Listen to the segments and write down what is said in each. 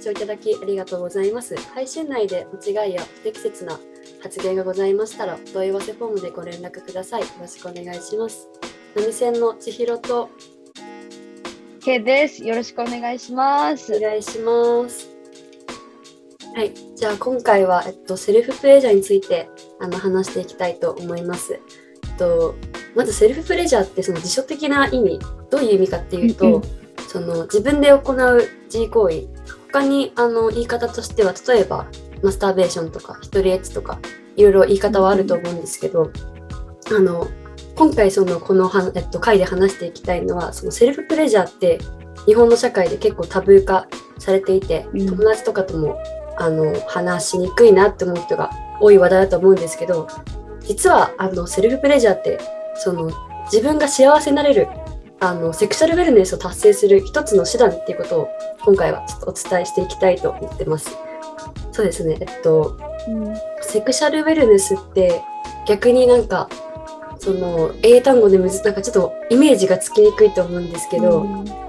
視聴いただきありがとうございます。配信内で間違いや不適切な発言がございましたら、お問い合わせフォームでご連絡ください。よろしくお願いします。波線の千尋と K です。よろしくお願いします。お願いします。はい、じゃあ今回は、えっと、セルフプレジャーについてあの話していきたいと思います。えっと、まずセルフプレジャーってその辞書的な意味どういう意味かっていうと、その自分で行う自慰行為他にあの言い方としては例えばマスターベーションとか一人エッチとかいろいろ言い方はあると思うんですけど、あの今回そのこのは、えっと、回で話していきたいのはそのセルフプレジャーって日本の社会で結構タブー化されていて、うん。友達とかともあの話しにくいなって思う人が多い話題だと思うんですけど実はあのセルフプレジャーってその自分が幸せになれるあのセクシャルウェルネスを達成する一つの手段っていうことを今回はちょっとお伝えしていきたいと思ってます。そうですね、えっと、うん。セクシャルウェルネスって逆になんかその英単語でむずなんかちょっとイメージがつきにくいと思うんですけど、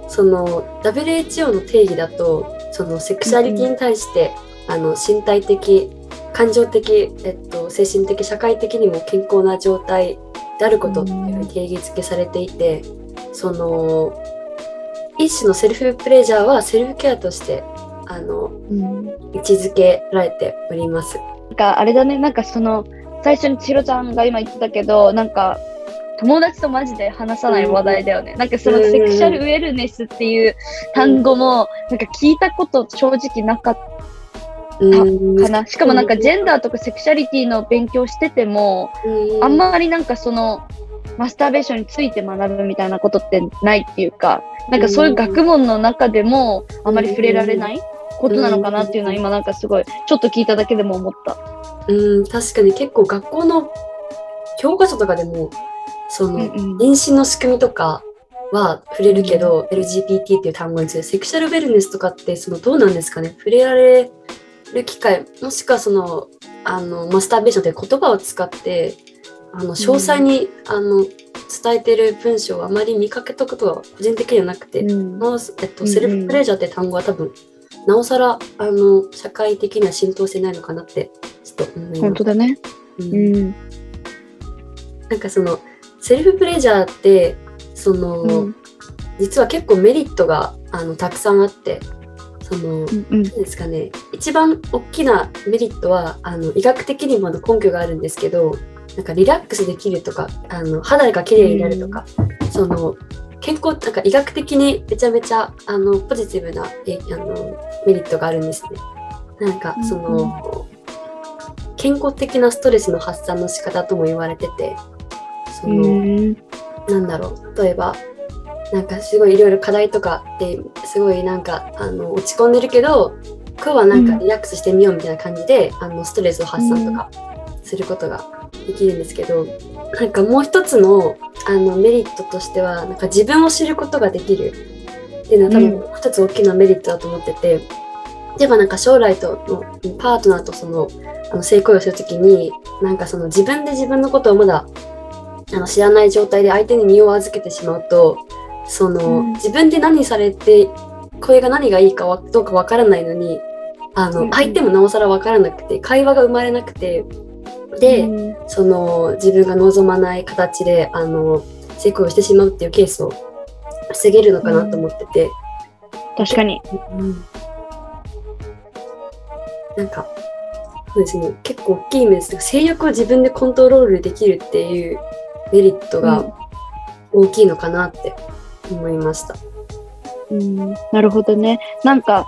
その WHO の定義だとそのセクシャリティに対して、あの身体的感情的、えっと、精神的社会的にも健康な状態であることっていうふうに定義づけされていて、その一種のセルフプレジャーはセルフケアとしてあのうん。位置づけられております。なんかあれだね、なんかその最初に千尋ちゃんが今言ってたけど、なんか友達とマジで話さない話題だよね。なんかそのセクシャルウェルネスっていう単語もなんか聞いたこと正直なかっうんたかな。しかもなんかジェンダーとかセクシャリティの勉強してても、あんまりなんかそのマスターベーションについて学ぶみたいなことってないっていうか、なんかそういう学問の中でもあまり触れられないことなのかなっていうのは今なんかすごいちょっと聞いただけでも思った。うん確かに結構学校の教科書とかでもその、うんうん。妊娠の仕組みとかは触れるけど、LGBT っていう単語についてセクシャルウェルネスとかってそのどうなんですかね？触れられる機会もしくはそのあのマスターベーションという言葉を使ってあの詳細に、あの伝えてる文章をあまり見かけたことは個人的にはなくて、うんなおすえっと、セルフプレジャーって単語は多分なおさらあの社会的には浸透してないのかなってちょっと思います。本当だね。うんうん。なんかそのセルフプレジャーってその、うん実は結構メリットがあのたくさんあってその、うんですかね一番大きなメリットはあの医学的にも根拠があるんですけどなんかリラックスできるとかあの肌が綺麗になるとか、その健康なんか医学的にめちゃめちゃあのポジティブなえあのメリットがあるんですね。なんかその、健康的なストレスの発散の仕方とも言われててその、うんなんだろう。例えばなんかすごいいろいろ課題とかですごいなんかあの落ち込んでるけど今日はなんかリラックスしてみようみたいな感じで、あのストレスを発散とかすることができるんですけど、なんかもう一つのあのメリットとしてはなんか自分を知ることができる。っていうのは多分一つ大きなメリットだと思ってて、例えばなんか将来とのパートナーとそのあの性行為をするときになんかその自分で自分のことをまだあの知らない状態で相手に身を預けてしまうとその、うん。自分で何されてこれが何がいいかわどうかわからないのにあの、うんうん。相手もなおさらわからなくて会話が生まれなくてで、うん。その自分が望まない形であの性行為をしてしまうっていうケースを防げるのかなと思ってて、確かに。なんかそうですね。結構大きい面です。性欲を自分でコントロールできるっていうメリットが大きいのかなって思いました。うん、なるほどね。なんか、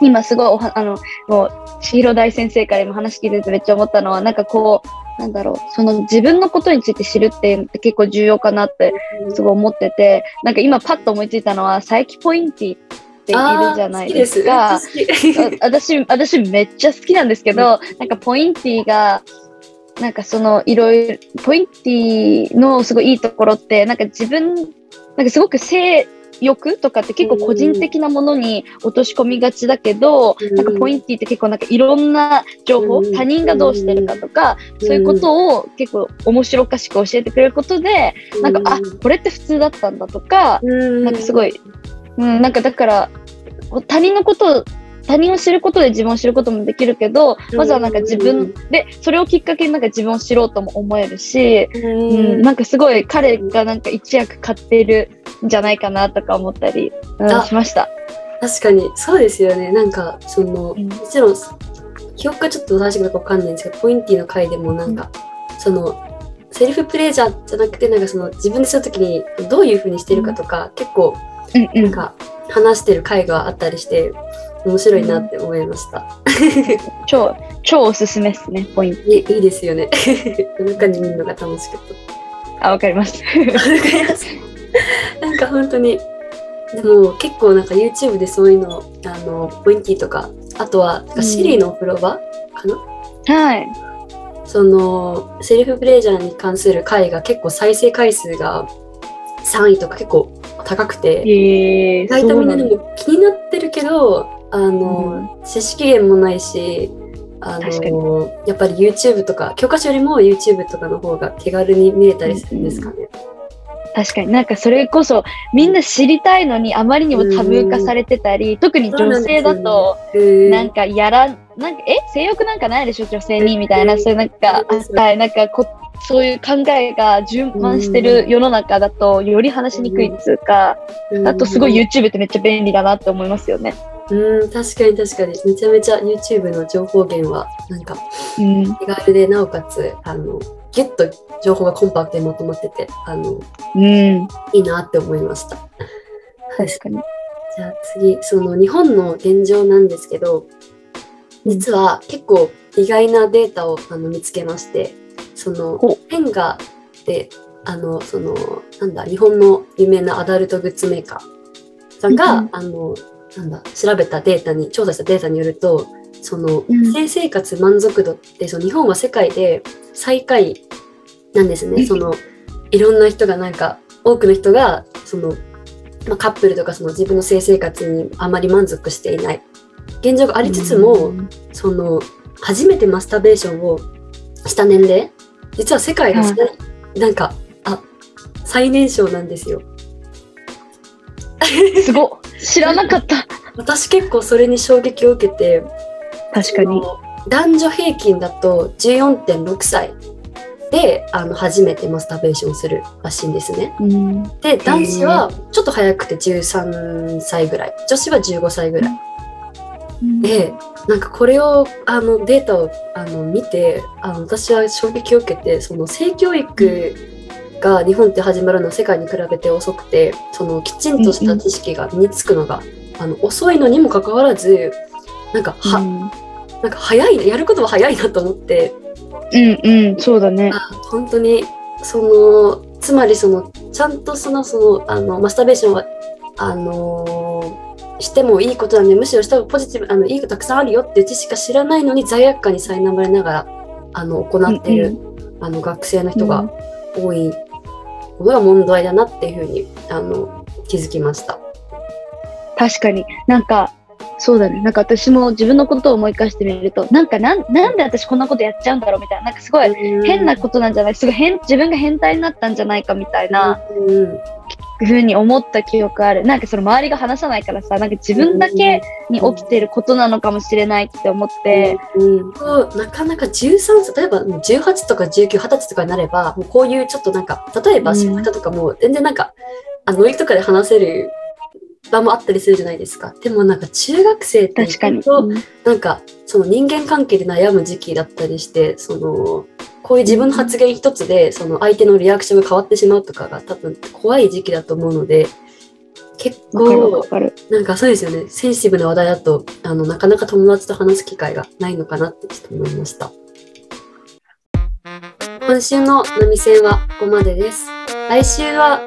今すごいおは、あの、もう、千尋大先生から今話聞いててめっちゃ思ったのは、なんかこう、なんだろう、その自分のことについて知るっていうのって結構重要かなってすごい思ってて、なんか今パッと思いついたのは、佐伯ポインティっているじゃないですか。私、私めっちゃ好きなんですけど、なんかポインティが、なんかそのいろいろ、ポインティのすごいいいところって、なんか自分、なんかすごく性欲とかって結構個人的なものに落とし込みがちだけど、うん。なんかポインティって結構なんかいろんな情報、うん。他人がどうしてるかとか、そういうことを結構面白おかしく教えてくれることで、なんか、あ、これって普通だったんだとか、うん。なんかすごい、うん、なんかだから、他人のことを他人を知ることで自分を知ることもできるけど、まずはなんか自分で、それをきっかけになんか自分を知ろうとも思えるし、ううん、なんかすごい彼がなんか一役買ってるんじゃないかなとか思ったり、うんあしました。確かにそうですよねなんかその、うんもちろん記憶がちょっと正しいかどうかわかんないんですけどポインティの回でもなんか、そのセルフプレジャーじゃなくてなんかその自分でするときにどういうふうにしてるかとか、結構うんうん。なんか話してる回があったりして面白いなって思いました。超、超おすすめですね、ポイント。いいいですよね。夜中に見るのが楽しかった。あ、わかります。わかります。なんか本当に、でも結構なんか YouTube でそういうの、あの、ポインティとか、あとは、シリのお風呂場かな、はい。その、セルフプレジャーに関する回が結構再生回数が3位とか結構高くて、えー、意外とみんなでも気になってるけど、あの、知識源もないし、あの、やっぱり YouTube とか、教科書よりも YouTube とかの方が手軽に見れたりするんですかね。確かに。なんかそれこそみんな知りたいのにあまりにもタブー化されてたり、特に女性だとうんなんかやら、なんかえ？性欲なんかないでしょ？女性にみたいな、うん。そういうなんかはい、なんかこそういう考えが充満してる世の中だとより話しにくいっつうか、うん。あとすごい YouTube ってめっちゃ便利だなって思いますよね。うん、確かに確かに。めちゃめちゃ YouTube の情報源は、なんかうん。手軽で、なおかつ、あの、ギュッと情報がコンパクトにまとまってて、あの、うん。いいなって思いました。はい。確かに。じゃあ次、その日本の現状なんですけど、実は結構意外なデータをあの見つけまして、そのほペンガって、あの、その、なんだ、日本の有名なアダルトグッズメーカーさんが、うんあの、なんだ、調べたデータに、調査したデータによると、その、うん。性生活満足度って、その日本は世界で最下位なんですね。うん。その、いろんな人がなんか、多くの人が、その、まあ、カップルとかその自分の性生活にあまり満足していない。現状がありつつも、うん。その初めてマスターベーションをした年齢実は世界がはい。なんかあ最年少なんですよ。すごっ。知らなかった。私結構それに衝撃を受けて確かに。男女平均だと14.6歳であの初めてマスターベーションをするらしいんですね。うん。で男子はちょっと早くて13歳ぐらい。女子は15歳ぐらい。でなんかこれをあのデータをあの見てあの私は衝撃を受けてその性教育が日本って始まるのは世界に比べて遅くてそのきちんとした知識が身につくのが、あの遅いのにもかかわらずなんかは、うんなんか早いなやることは早いなと思ってうんうん、そうだね。あ本当にそのつまりそのちゃんとそのそのあのマスターベーションはあのしてもいいことなんでむしろした方がポジティブあのいいことたくさんあるよっていう知識しか知らないのに罪悪感に苛まれながらあの行っている、あの学生の人が多いのが問題だなっていうふうにあの気づきました。確かになんかそうだね。なんか私も自分のことを思い返してみるとなんかなんなんで私こんなことやっちゃうんだろうみたいな。なんかすごい変なことなんじゃない？すごい変自分が変態になったんじゃないかみたいなうんふうに思った記憶ある。なんかその周りが話さないからさなんか自分だけに起きてることなのかもしれないって思って、なかなか13歳例えば18とか19、20歳とかになればもうこういうちょっとなんか例えばうん。知った人とかも全然なんか、あノリとかで話せる場もあったりするじゃないですかでもなんか中学生って確かに、意外となんかその人間関係で悩む時期だったりしてそのこういう自分の発言一つでその相手のリアクションが変わってしまうとかが多分怖い時期だと思うので結構なんかそうですよね。センシティブな話題だと、あの、なかなか友達と話す機会がないのかなってちょっと思いました。今週の波線はここまでです。来週は、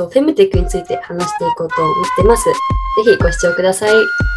と、フェムテックについて話していこうと思ってます。ぜひご視聴ください。